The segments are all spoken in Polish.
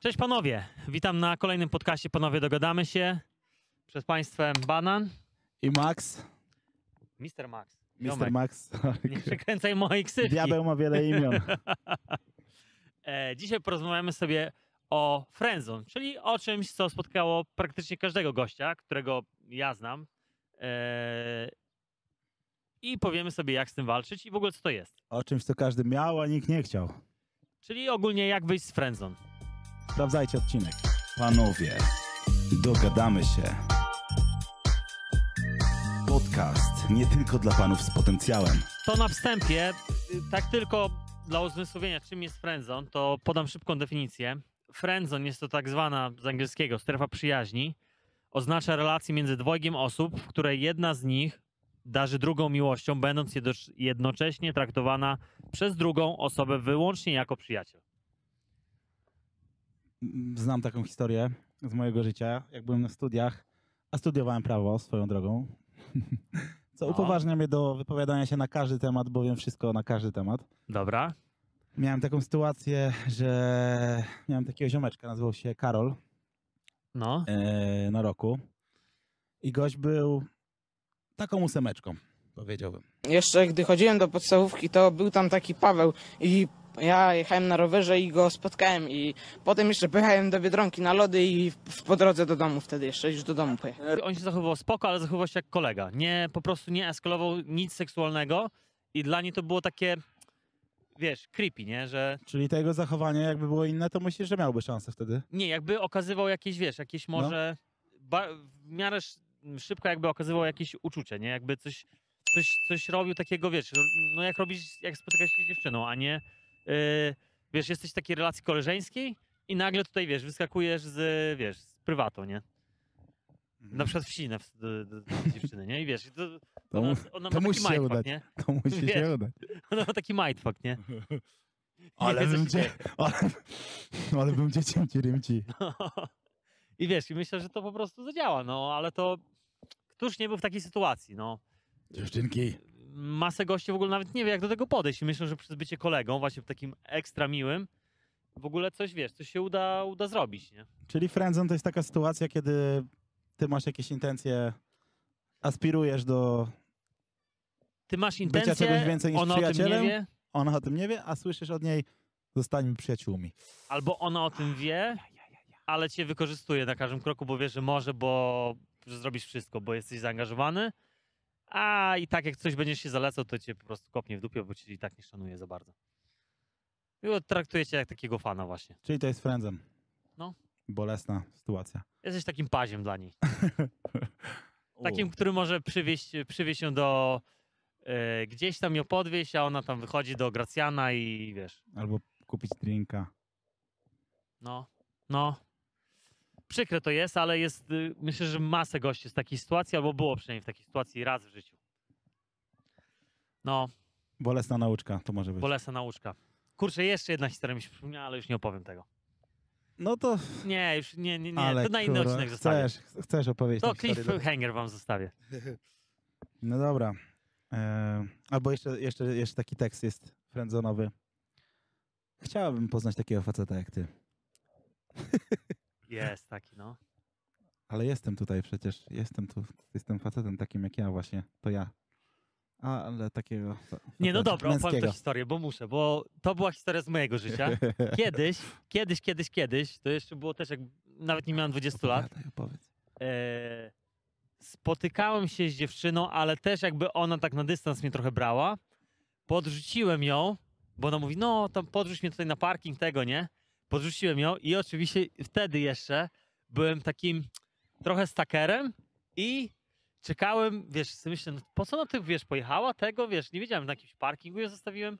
Cześć panowie, witam na kolejnym podcaście Panowie Dogadamy się. Przed państwem Banan, I Max, Mr. Max. Ziomek, Max. Nie przekręcaj mojej ksywki. Diabeł ma wiele imion. E, Dzisiaj porozmawiamy sobie o friendzone, czyli o czymś, co spotkało praktycznie każdego gościa, którego ja znam. E, I powiemy sobie, jak z tym walczyć i w ogóle co to jest. O czymś, co każdy miał, a nikt nie chciał. Czyli ogólnie jak wyjść z friendzone. Sprawdzajcie odcinek. Panowie, dogadamy się. Podcast nie tylko dla panów z potencjałem. To na wstępie, tak tylko dla uzmysłowienia, czym jest friendzone, to podam szybką definicję. Friendzone jest to tak zwana z angielskiego strefa przyjaźni. Oznacza relację między dwojgiem osób, w której jedna z nich darzy drugą miłością, będąc jednocześnie traktowana przez drugą osobę wyłącznie jako przyjaciel. Znam taką historię z mojego życia, jak byłem na studiach, a studiowałem prawo swoją drogą. Co No. upoważnia mnie do wypowiadania się na każdy temat, bo wiem wszystko na każdy temat. Dobra. Miałem taką sytuację, że miałem takiego ziomeczka, nazywał się Karol. No. e, na roku. I gość był taką ósemeczką, powiedziałbym. Jeszcze gdy chodziłem do podstawówki, to był tam taki Paweł i ja jechałem na rowerze i go spotkałem i potem jeszcze pojechałem do Biedronki na lody i w- po drodze do domu wtedy jeszcze już do domu pojechałem. On się zachowywał spoko, ale zachowywał się jak kolega. Nie, po prostu nie eskalował nic seksualnego i dla niej to było takie, wiesz, creepy, nie? Że Czyli to jego zachowanie jakby było inne, to myślisz, że miałby szansę wtedy? Nie, jakby okazywał jakieś, wiesz, jakieś No. może ba- w miarę sz- szybko jakby okazywał jakieś uczucie, nie? Jakby coś, coś, coś robił takiego, wiesz, no jak robisz, jak spotykasz się z dziewczyną, a nie, wiesz, jesteś w takiej relacji koleżeńskiej i nagle tutaj, wiesz, wyskakujesz z, wiesz, z prywatą, nie? Na przykład w Sinę do, do, do dziewczyny, nie? I wiesz, to, To, ona, ona to ma musi taki się udać. nie? to musi Wiesz. się udać. Ona ma taki mindfuck, nie? Ale bym, dzieje. ale, ale bym dzieciom ci rymci. I wiesz, i myślę, że to po prostu zadziała, no, ale to któż nie był w takiej sytuacji, no. Dziewczynki. Masę gości w ogóle nawet nie wie, jak do tego podejść i myślę, że przez bycie kolegą, właśnie takim ekstra miłym, w ogóle coś, wiesz, coś się uda, uda zrobić, nie? Czyli friendzone to jest taka sytuacja, kiedy ty masz jakieś intencje, aspirujesz do... Ty masz Bycia intencję, czegoś więcej niż ona o tym nie przyjacielem? wie, Ona o tym nie wie, a słyszysz od niej, zostańmy przyjaciółmi. albo ona o tym wie, ale cię wykorzystuje na każdym kroku, bo wie, że może, bo że zrobisz wszystko, bo jesteś zaangażowany, a i tak jak coś będziesz się zalecał, to cię po prostu kopnie w dupie, bo cię i tak nie szanuje za bardzo. I traktuje cię jak takiego fana właśnie. Czyli to jest friendzone. No. Bolesna sytuacja. Jesteś takim paziem dla niej. Takim, który może przywieźć, przywieźć ją do e, gdzieś tam ją podwieźć, a ona tam wychodzi do Gracjana i wiesz, Albo kupić drinka. no, no. Przykre to jest, ale jest, y, myślę, że masę gości w takiej sytuacji, albo było przynajmniej w takiej sytuacji raz w życiu. No, Bolesna nauczka to może być. bolesna nauczka. Kurczę, jeszcze jedna historia mi się przypomniała, ale już nie opowiem tego. No to, Nie, już nie, nie, nie, ale to na inny kurwa, odcinek zostawię. chcesz, chcesz opowiedzieć To cliffhanger wam zostawię. No dobra. E, albo jeszcze, jeszcze, jeszcze taki tekst jest friendzonowy. Chciałabym poznać takiego faceta jak ty. Jest taki, no. Ale jestem tutaj przecież. Jestem tu. Jestem facetem takim jak ja właśnie. To ja. A, ale takiego... Nie, no dobra, opowiem tę historię, bo muszę, bo to była historia z mojego życia. Kiedyś, kiedyś, kiedyś, kiedyś, to jeszcze było też jak nawet nie miałem 20 lat, opowiedz. e, spotykałem się z dziewczyną, ale też jakby ona tak na dystans mnie trochę brała. Podrzuciłem ją, bo ona mówi, no tam podrzuć mnie tutaj na parking tego, nie? Podrzuciłem ją i oczywiście wtedy jeszcze byłem takim trochę stakerem i czekałem, wiesz, sobie myślę, no po co ona ty, wiesz, pojechała tego, wiesz, nie wiedziałem, na jakimś parkingu ją zostawiłem.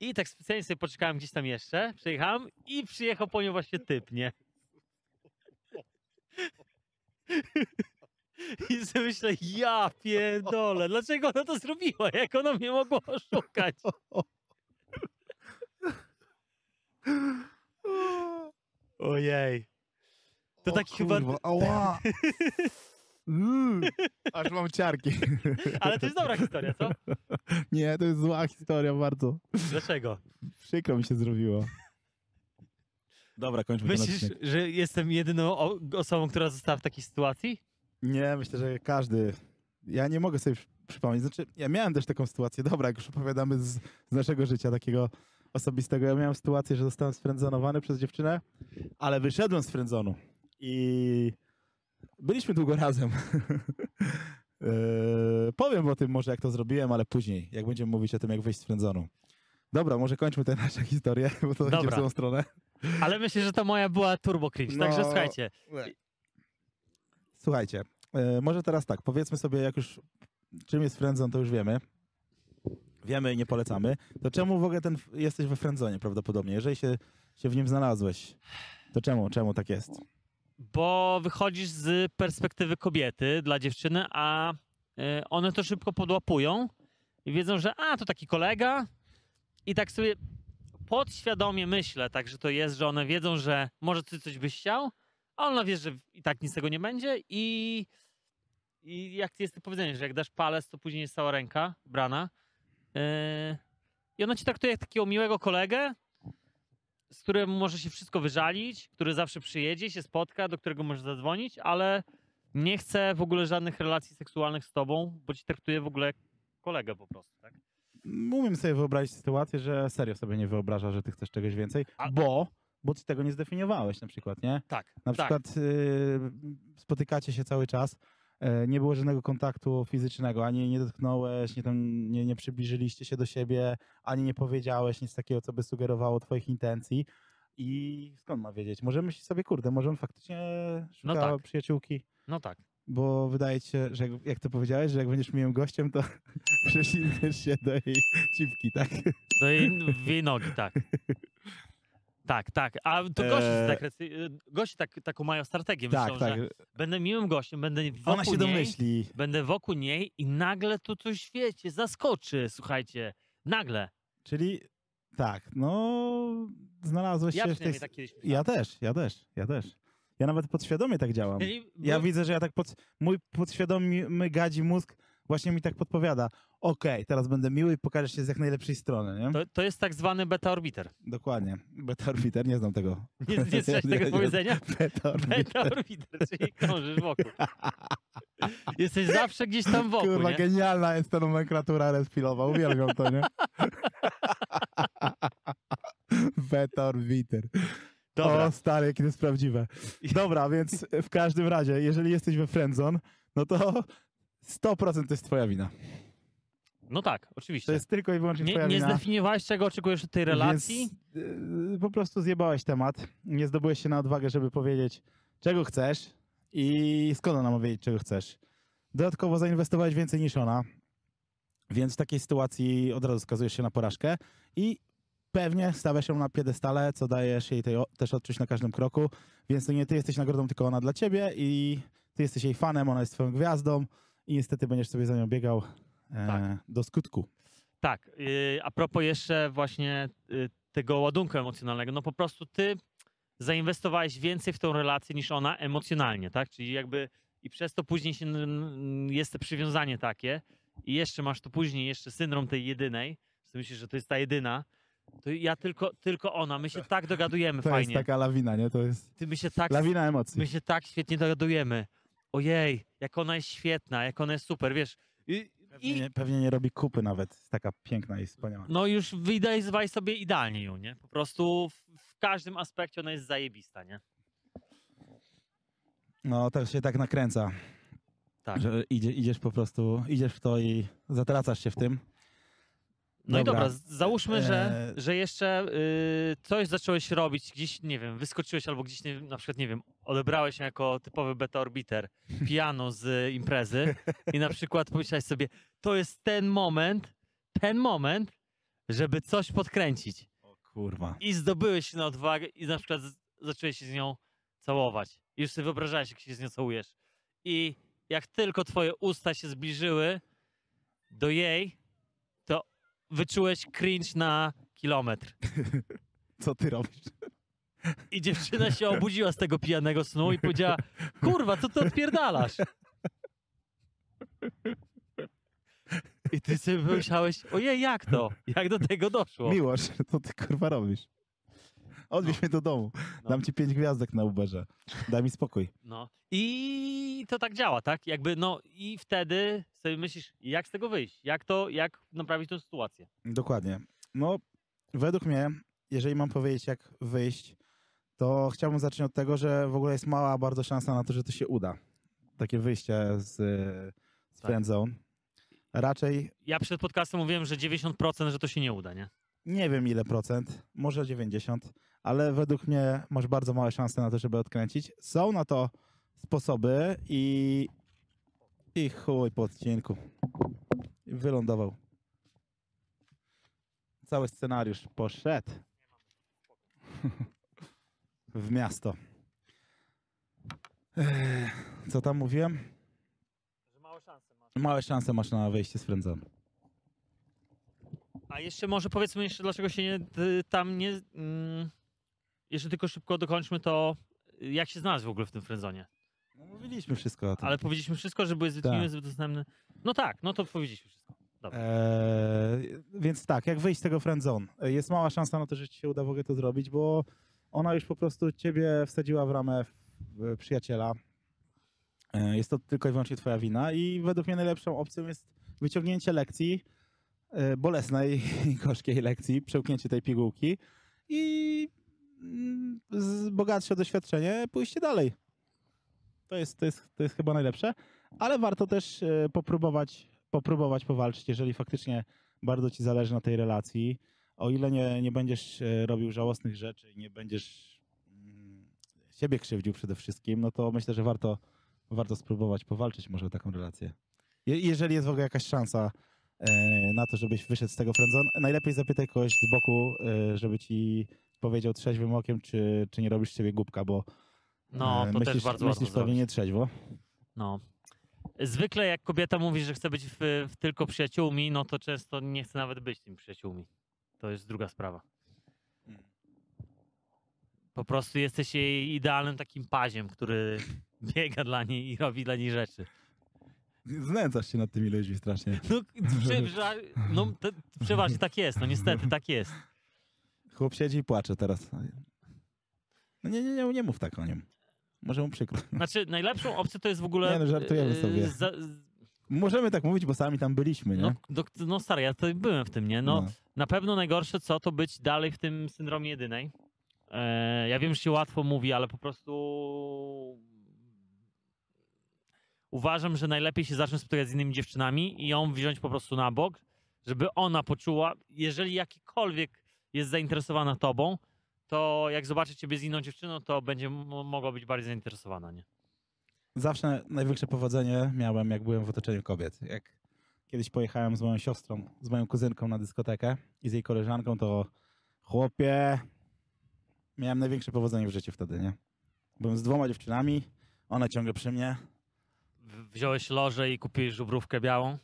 I tak specjalnie sobie poczekałem gdzieś tam jeszcze, przyjechałem i przyjechał po nią właśnie typ, nie? I sobie myślę, ja pierdolę, dlaczego ona to zrobiła? Jak ona mnie mogła oszukać? Ojej. To O taki chyba... Ała! Mm, aż mam ciarki. Ale to jest dobra historia, co? Nie, to jest zła historia bardzo. Dlaczego? Przykro mi się zrobiło. Dobra, kończmy ten Myślisz, odcinek. że jestem jedyną osobą, która została w takiej sytuacji? Nie, myślę, że każdy. Ja nie mogę sobie przy- przypomnieć. Znaczy, ja miałem też taką sytuację. Dobra, jak już opowiadamy z, z naszego życia takiego osobistego. Ja miałem sytuację, że zostałem sfrędzonowany przez dziewczynę, ale wyszedłem z frędzonu. I byliśmy długo razem. Eee, powiem o tym może, jak to zrobiłem, ale później, jak będziemy mówić o tym, jak wyjść z frędzonu. Dobra, może kończmy tę naszą historię, bo to idzie w Dobra. złą stronę. Ale myślę, że ta moja była turbo cringe. Także No. słuchajcie, Słuchajcie, e, może teraz tak, powiedzmy sobie, jak już czym jest friendzone, to już wiemy. Wiemy i nie polecamy. To czemu w ogóle ten, jesteś we friendzonie prawdopodobnie? Jeżeli się, się w nim znalazłeś, to czemu, czemu tak jest? bo wychodzisz z perspektywy kobiety dla dziewczyny, a y, one to szybko podłapują i wiedzą, że a, to taki kolega i tak sobie podświadomie myślę, tak, że to jest, że one wiedzą, że może ty coś byś chciał, a ona wie, że i tak nic z tego nie będzie i, i jak jest to powiedzenie, że jak dasz palec, to później jest cała ręka brana i ona ci traktuje jak takiego miłego kolegę, z którym może się wszystko wyżalić, który zawsze przyjedzie, się spotka, do którego możesz zadzwonić, ale nie chce w ogóle żadnych relacji seksualnych z tobą, bo ci traktuje w ogóle jak kolegę po prostu, tak? Umiem sobie wyobrazić sytuację, że serio sobie nie wyobraża, że ty chcesz czegoś więcej, A- bo, bo ty tego nie zdefiniowałeś na przykład, nie? Tak, Na tak. przykład y, spotykacie się cały czas, nie było żadnego kontaktu fizycznego, ani nie dotknąłeś, nie, tam, nie, nie przybliżyliście się do siebie, ani nie powiedziałeś nic takiego, co by sugerowało twoich intencji. I skąd ma wiedzieć? Może myśli sobie, kurde, może on faktycznie szuka No tak. przyjaciółki, No tak. bo wydaje ci się, że jak, jak to powiedziałeś, że jak będziesz miłym gościem, to przesilniesz się do jej cipki, tak? Do jej, jej nogi, tak. Tak, tak. A to goście, tak, recy- goście tak, taką mają strategię. tak, Myślą, tak. że będę miłym gościem, będę wokół Ona się niej, domyśli. będę wokół niej i nagle tu coś, wiecie, zaskoczy, słuchajcie. Nagle. Czyli tak, no znalazłeś Ja się w tej... tak Ja też, ja też, ja też. Ja nawet podświadomie tak działam. Ja widzę, że ja tak pod... mój podświadomy gadzi mózg właśnie mi tak podpowiada. Okej, teraz będę miły i pokażę się z jak najlepszej strony, nie? To, to jest tak zwany beta orbiter. Dokładnie. Beta orbiter, nie znam tego. Nie, nie Nie, tego nie, powiedzenia? Beta orbiter. Beta orbiter, czyli krążysz wokół. Jesteś zawsze gdzieś tam wokół, Kurwa, nie? genialna jest ta nomenklatura respilowa, uwielbiam to, nie? Beta orbiter. Dobra. O stary, jakie to jest prawdziwe. Dobra, więc w każdym razie, jeżeli jesteś we friendzone, no to 100% to jest twoja wina. No tak, To oczywiście. jest tylko i wyłącznie Nie, twoja nie wina. zdefiniowałeś, czego oczekujesz od tej relacji? Więc, yy, po prostu zjebałeś temat. Nie zdobyłeś się na odwagę, żeby powiedzieć, czego chcesz i skąd ona ma wiedzieć, czego chcesz. Dodatkowo zainwestowałeś więcej niż ona, więc w takiej sytuacji od razu skazujesz się na porażkę i pewnie stawiasz ją na piedestale, co dajesz jej też odczuć na każdym kroku, więc to nie ty jesteś nagrodą, tylko ona dla ciebie i ty jesteś jej fanem, ona jest twoją gwiazdą i niestety będziesz sobie za nią biegał e, Tak. do skutku. Tak. Yy, a propos jeszcze właśnie yy, tego ładunku emocjonalnego, no po prostu ty zainwestowałeś więcej w tą relację niż ona emocjonalnie, tak? Czyli jakby i przez to później się jest to przywiązanie takie i jeszcze masz to później jeszcze syndrom tej jedynej, że myślisz, że to jest ta jedyna, to ja tylko, tylko ona, my się tak dogadujemy To fajnie. jest taka lawina, nie? To jest Ty, my się tak lawina emocji. My się tak świetnie dogadujemy. Ojej, jak ona jest świetna, jak ona jest super, wiesz. I, Pewnie, i nie, pewnie nie robi kupy nawet. Taka piękna i wspaniała. no już wydajzwaj sobie idealnie ją, nie? Po prostu w, w każdym aspekcie ona jest zajebista, nie? No to się tak nakręca, Tak. że idzie, idziesz po prostu, idziesz w to i zatracasz się w tym. No i Dobra. dobra, z- załóżmy, że, Eee. że jeszcze y, coś zacząłeś robić, gdzieś, nie wiem, wyskoczyłeś albo gdzieś, nie, na przykład, nie wiem, odebrałeś się jako typowy beta orbiter piano z imprezy i na przykład pomyślałeś sobie, to jest ten moment, ten moment, żeby coś podkręcić. O kurwa. i zdobyłeś się na odwagę i na przykład zacząłeś się z nią całować. I już sobie wyobrażałeś, jak się z nią całujesz. I jak tylko twoje usta się zbliżyły do jej, wyczułeś cringe na kilometr. Co ty robisz? I dziewczyna się obudziła z tego pijanego snu i powiedziała, kurwa, co ty odpierdalasz? I ty sobie pomyślałeś, ojej, jak to? Jak do tego doszło? Miłosz, co ty kurwa robisz? Odwieź mnie do domu. No. Dam ci pięć gwiazdek na Uberze. Daj mi spokój. No. I to tak działa, tak? Jakby, no i wtedy sobie myślisz, jak z tego wyjść? Jak to, jak naprawić tę sytuację? Dokładnie. No, według mnie, jeżeli mam powiedzieć, jak wyjść, to chciałbym zacząć od tego, że w ogóle jest mała bardzo szansa na to, że to się uda. Takie wyjście z, z Tak. Raczej Ja przed podcastem mówiłem, że 90%, że to się nie uda, nie? nie wiem ile procent, może 90, ale według mnie masz bardzo małe szanse na to, żeby odkręcić. Są na to sposoby i i chuj po odcinku. Wylądował. Cały scenariusz poszedł w miasto. Co tam mówiłem? Małe szanse masz. Małe szanse masz na wyjście z friendzone. A jeszcze może powiedzmy jeszcze, dlaczego się nie, y, tam nie... Mm, jeszcze tylko szybko dokończmy to, jak się znalazł w ogóle w tym friendzonie. No, mówiliśmy wszystko o tym. Ale powiedzieliśmy wszystko, że były zbyt Tak. miłe, zbyt dostępne. No tak, no to powiedzieliśmy wszystko. Eee, więc tak, jak wyjść z tego friend zone? E, Jest mała szansa na to, że ci się uda w ogóle to zrobić, bo ona już po prostu ciebie wsadziła w ramę przyjaciela. E, Jest to tylko i wyłącznie twoja wina i według mnie najlepszą opcją jest wyciągnięcie lekcji, e, bolesnej i gorzkiej lekcji, przełknięcie tej pigułki i bogatsze doświadczenie pójście dalej. To jest, to jest, to jest chyba najlepsze, ale warto też e, popróbować, popróbować powalczyć, jeżeli faktycznie bardzo ci zależy na tej relacji. O ile nie, nie będziesz e, robił żałosnych rzeczy nie będziesz mm, siebie krzywdził przede wszystkim, no to myślę, że warto, warto spróbować powalczyć może o taką relację. Je, jeżeli jest w ogóle jakaś szansa e, na to, żebyś wyszedł z tego friendzone, najlepiej zapytaj kogoś z boku, żeby ci powiedział trzeźwym okiem, czy, czy nie robisz z siebie głupka, bo No, e, to myślisz, też bardzo łatwo myślisz pewnie nie trzeźwo. No. Zwykle jak kobieta mówi, że chce być w, w tylko przyjaciółmi, no to często nie chce nawet być tymi przyjaciółmi. To jest druga sprawa. Po prostu jesteś jej idealnym takim paziem, który biega dla niej i robi dla niej rzeczy. Znęcasz się nad tymi ludźmi strasznie. No, prze, no to, przeważnie tak jest, no niestety tak jest. Chłop siedzi i płacze teraz. No nie, nie, nie, nie mów tak o nim. Może mu przykro. Znaczy, najlepszą opcją to jest w ogóle... Nie, no, żartujemy yy, sobie. za- Możemy tak mówić, bo sami tam byliśmy, nie? no, do, no stary, ja tutaj byłem w tym, nie? No, Na pewno najgorsze co to być dalej w tym syndromie jedynej. E, ja wiem, że się łatwo mówi, ale po prostu uważam, że najlepiej się zacząć spotykać z innymi dziewczynami i ją wziąć po prostu na bok, żeby ona poczuła, jeżeli jakikolwiek jest zainteresowana tobą, to jak zobaczy ciebie z inną dziewczyną, to będzie mogła być bardziej zainteresowana, nie? Zawsze największe powodzenie miałem, jak byłem w otoczeniu kobiet. Jak kiedyś pojechałem z moją siostrą, z moją kuzynką na dyskotekę i z jej koleżanką, to chłopie, miałem największe powodzenie w życiu wtedy, nie? Byłem z dwoma dziewczynami, one ciągle przy mnie. Wziąłeś lożę i kupiłeś żubrówkę białą?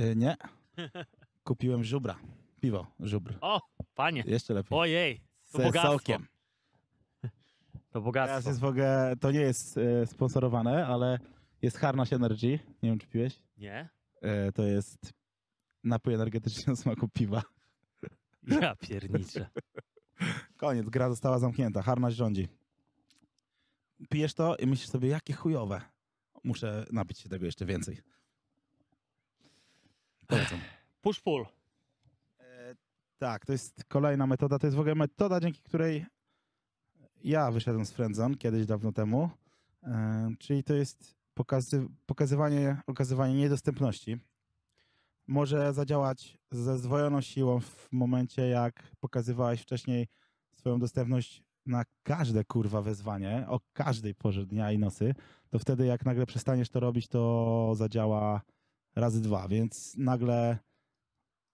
Y, nie. Kupiłem żubra. Piwo, żubr. O, panie, Jeszcze lepiej. ojej, to Z bogactwo. sokiem. To Teraz bogactwo. jest w ogóle, to nie jest e, sponsorowane, ale jest Harnaś Energy. Nie wiem, czy piłeś. Nie? E, to jest napój energetyczny o smaku piwa. Ja pierniczę. Koniec, gra została zamknięta. Harnaś rządzi. Pijesz to i myślisz sobie, jakie chujowe. Muszę napić się tego jeszcze więcej. Polecam. Push-pull. E, tak, to jest kolejna metoda. To jest w ogóle metoda, dzięki której ja wyszedłem z Friendzone kiedyś dawno temu. Czyli to jest pokazy, pokazywanie, okazywanie niedostępności. Może zadziałać ze zdwojoną siłą w momencie, jak pokazywałeś wcześniej swoją dostępność na każde kurwa wezwanie, o każdej porze dnia i nocy, to wtedy jak nagle przestaniesz to robić, to zadziała razy dwa, więc nagle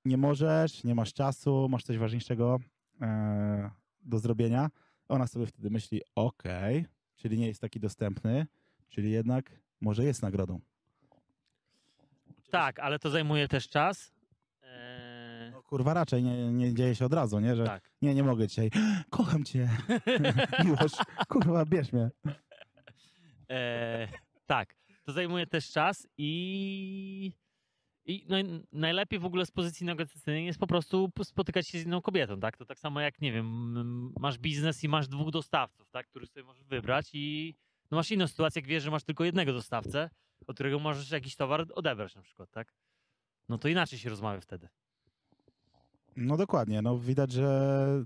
nie możesz, nie masz czasu, masz coś ważniejszego e, do zrobienia. Ona sobie wtedy myśli, okej, czyli nie jest taki dostępny, czyli jednak może jest nagrodą. Tak, ale to zajmuje też czas. Eee, No, kurwa, raczej nie, nie dzieje się od razu, nie? Że tak. nie, nie mogę dzisiaj. Kocham cię. Kurwa, bierz mnie. Eee, tak, to zajmuje też czas i, I no, najlepiej w ogóle z pozycji negocjacyjnej jest po prostu spotykać się z inną kobietą, tak? To tak samo jak, nie wiem, masz biznes i masz dwóch dostawców, tak? Których sobie możesz wybrać i no masz inną sytuację, jak wiesz, że masz tylko jednego dostawcę, od którego możesz jakiś towar odebrać na przykład, tak? No to inaczej się rozmawia wtedy. No dokładnie, no widać, że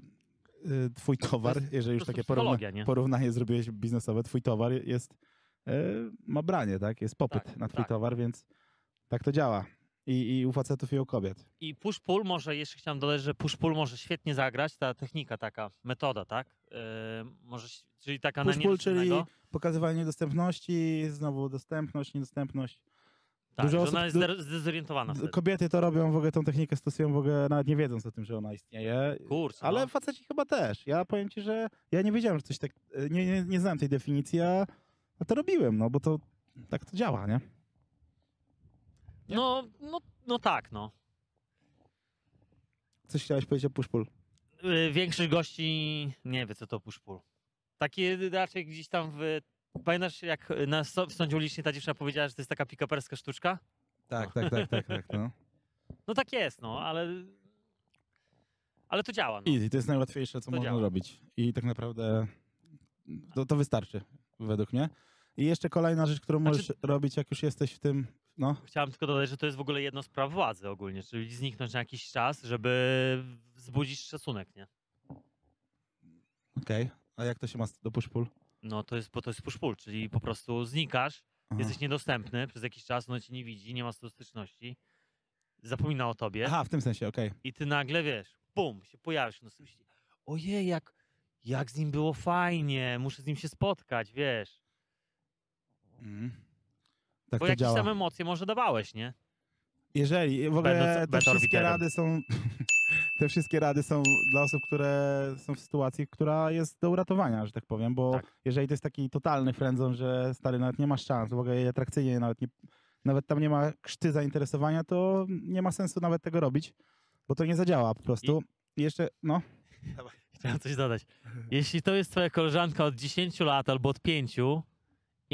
y, twój towar, jest jeżeli już takie porówna, porównanie zrobiłeś biznesowe, twój towar jest, y, ma branie, tak? Jest popyt Tak, na twój tak. towar, więc tak to działa. I, I u facetów i u kobiet. I push-pull może, jeszcze chciałem dodać, że push-pull może świetnie zagrać, ta technika taka, metoda, tak? Yy, może, czyli taka na Push-pull, czyli pokazywanie niedostępności, znowu dostępność, niedostępność. Tak, dużo osób- ona jest zdezorientowana wtedy. Kobiety to robią, w ogóle tą technikę stosują w ogóle nawet nie wiedząc o tym, że ona istnieje. Kurczę, Ale no. faceci chyba też. Ja powiem ci, że ja nie wiedziałem, że coś tak. Nie, nie, nie znałem tej definicji, a, a to robiłem, no bo to tak to działa, nie? Nie? No, no, no tak, no. Coś chciałeś powiedzieć o push-pull. Yy, Większość gości nie wie, co to push-pull. Takie raczej gdzieś tam w... Pamiętasz, jak na so- w sądzie ulicznej ta dziewczyna powiedziała, że to jest taka pikaperska sztuczka? Tak, tak, tak, tak, tak. No. No tak jest, no, ale... Ale to działa, no. Easy, to jest najłatwiejsze, co To można działa. robić. I tak naprawdę to, to wystarczy, według mnie. I jeszcze kolejna rzecz, którą Znaczy- możesz robić, jak już jesteś w tym. No, Chciałem tylko dodać, że to jest w ogóle jedno z praw władzy ogólnie, czyli zniknąć na jakiś czas, żeby wzbudzić szacunek, nie? okej. A jak to się ma do push-pull? No to jest, bo to jest push-pull, czyli po prostu znikasz, Aha. jesteś niedostępny przez jakiś czas, no cię nie widzi, nie ma z tobą styczności, zapomina o tobie Aha, w tym sensie, okej. i ty nagle, wiesz, bum, się pojawisz, no myśli, ojej, jak, jak z nim było fajnie, muszę z nim się spotkać, wiesz, Mhm. Tak bo to jakieś działa. tam emocje może dawałeś, nie? Jeżeli w ogóle Będąc te wszystkie orbiterem. rady są te wszystkie rady są dla osób, które są w sytuacji, która jest do uratowania, że tak powiem, bo Tak. jeżeli to jest taki totalny friendzone, że stary nawet nie masz szans, w ogóle jej atrakcyjnie nawet nie, nawet tam nie ma krzty zainteresowania, to nie ma sensu nawet tego robić, bo to nie zadziała po prostu. I jeszcze, no, Chciałem coś dodać. Jeśli to jest twoja koleżanka od 10 lat albo od 5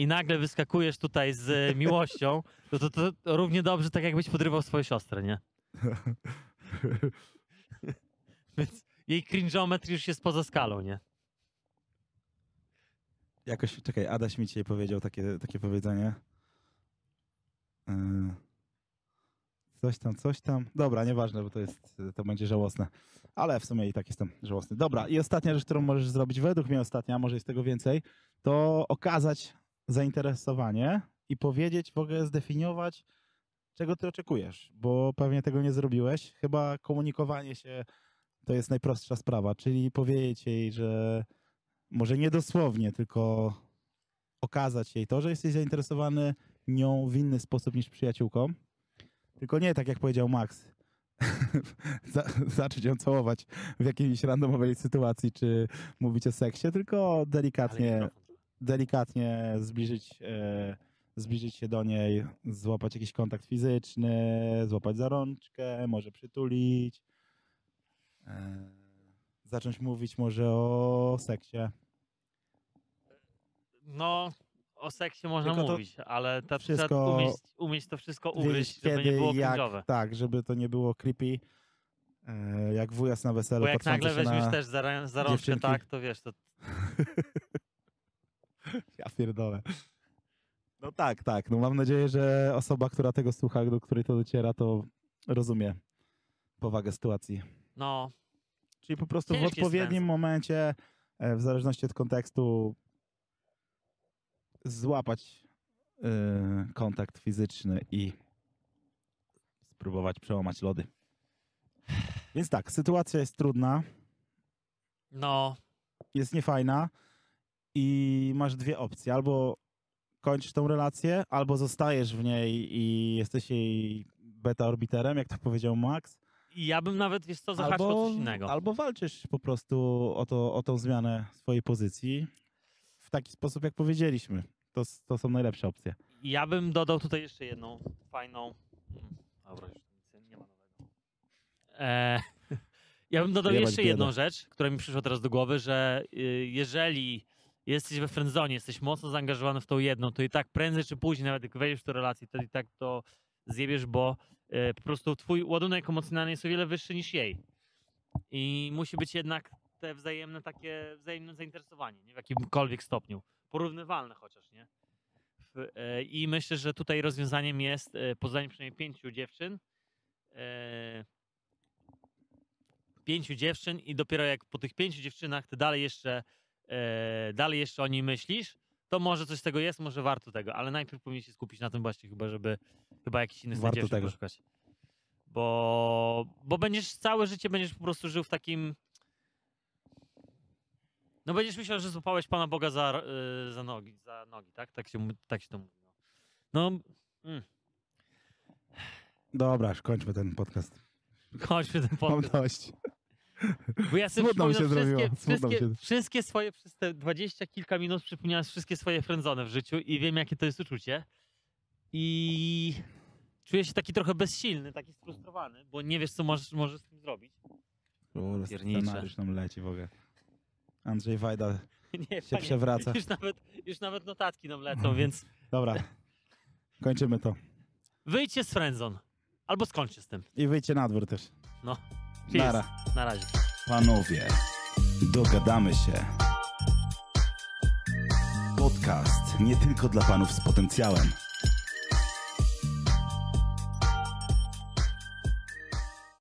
i nagle wyskakujesz tutaj z e, miłością, to, to, to równie dobrze tak jakbyś podrywał swoją siostrę, nie? Więc jej cringeometr już jest poza skalą, nie? jakoś, czekaj, Adaś mi dzisiaj powiedział takie, takie powiedzenie. Yy, Coś tam, coś tam. Dobra, nieważne, bo to jest, to będzie żałosne. Ale w sumie i tak jestem żałosny. Dobra, i ostatnia rzecz, którą możesz zrobić, według mnie ostatnia, a może jest tego więcej, to okazać zainteresowanie i powiedzieć, w ogóle zdefiniować, czego ty oczekujesz, bo pewnie tego nie zrobiłeś. Chyba komunikowanie się to jest najprostsza sprawa, czyli powiedzieć jej, że może nie dosłownie, tylko okazać jej to, że jesteś zainteresowany nią w inny sposób niż przyjaciółką. Tylko nie tak jak powiedział Max. Za, zacząć ją całować w jakiejś randomowej sytuacji, czy mówić o seksie, tylko delikatnie. Delikatnie zbliżyć, e, zbliżyć się do niej, złapać jakiś kontakt fizyczny, złapać za rączkę, może przytulić. E, zacząć mówić może o seksie. No, o seksie można Tylko to mówić, ale ta wszystko- umieć, umieć to wszystko ugryźć, żeby nie było jak, cringe'owe. tak, żeby to nie było creepy. E, jak wujas na weselu Bo jak nagle weźmiesz na... też za, za rączkę dziewczynki. tak, to wiesz, to Ja pierdolę. No tak, tak. No mam nadzieję, że osoba, która tego słucha, do której to dociera, to rozumie powagę sytuacji. no, Czyli po prostu w Ciężki jest odpowiednim momencie, e, w zależności od kontekstu, złapać e, kontakt fizyczny i spróbować przełamać lody. Więc tak, sytuacja jest trudna, no, jest niefajna i masz dwie opcje. Albo kończysz tą relację, albo zostajesz w niej i jesteś jej beta-orbiterem, jak to powiedział Max. i ja bym nawet, wiesz co, zahaczył o coś innego. albo walczysz po prostu o, to, o tą zmianę swojej pozycji w taki sposób, jak powiedzieliśmy. To, to są najlepsze opcje. Ja bym dodał tutaj jeszcze jedną fajną. Mm, Dobra, już nic nie ma nowego. E, ja bym dodał Jebać jeszcze jedną rzecz, która mi przyszła teraz do głowy, że y, jeżeli jesteś we friendzone, jesteś mocno zaangażowany w tą jedną, to i tak prędzej czy później, nawet jak wejdziesz w tę relację, to i tak to zjebiesz, bo e, po prostu twój ładunek emocjonalny jest o wiele wyższy niż jej. I musi być jednak te wzajemne takie, wzajemne zainteresowanie, nie? w jakimkolwiek stopniu. Porównywalne chociaż, nie? E, I myślę, że tutaj rozwiązaniem jest e, poznanie przynajmniej pięciu dziewczyn. Pięciu dziewczyn i dopiero jak po tych pięciu dziewczynach ty dalej jeszcze, e, dalej jeszcze o niej myślisz, to może coś z tego jest, może warto tego, ale najpierw powinien się skupić na tym właśnie chyba, żeby chyba jakiś inny dziewczyn tego. poszukać. Bo, bo będziesz całe życie będziesz po prostu żył w takim no będziesz myślał, że złapałeś Pana Boga za, y, za nogi, za nogi, tak? Tak się, tak się to mówi. No, no mm, Dobra, kończmy ten podcast. chodźmy ten Mam podcast. dość. Bo ja sobie Smutno mi się wszystkie, wszystkie, się. wszystkie swoje, przez te dwadzieścia kilka minut przypomniałem wszystkie swoje frędzone w życiu i wiem, jakie to jest uczucie. I czuję się taki trochę bezsilny, taki sfrustrowany, bo nie wiesz, co możesz, możesz z tym zrobić. Kurde. Scenariusz nam leci w ogóle. Andrzej Wajda Nie, się panie, przewraca. Już nawet, już nawet notatki nam lecą, więc Dobra, kończymy to. wyjdźcie z frędzon. Albo skończcie z tym. I wyjdźcie na dwór też. No. Nara. Na razie. Panowie, dogadamy się. Podcast nie tylko dla panów z potencjałem.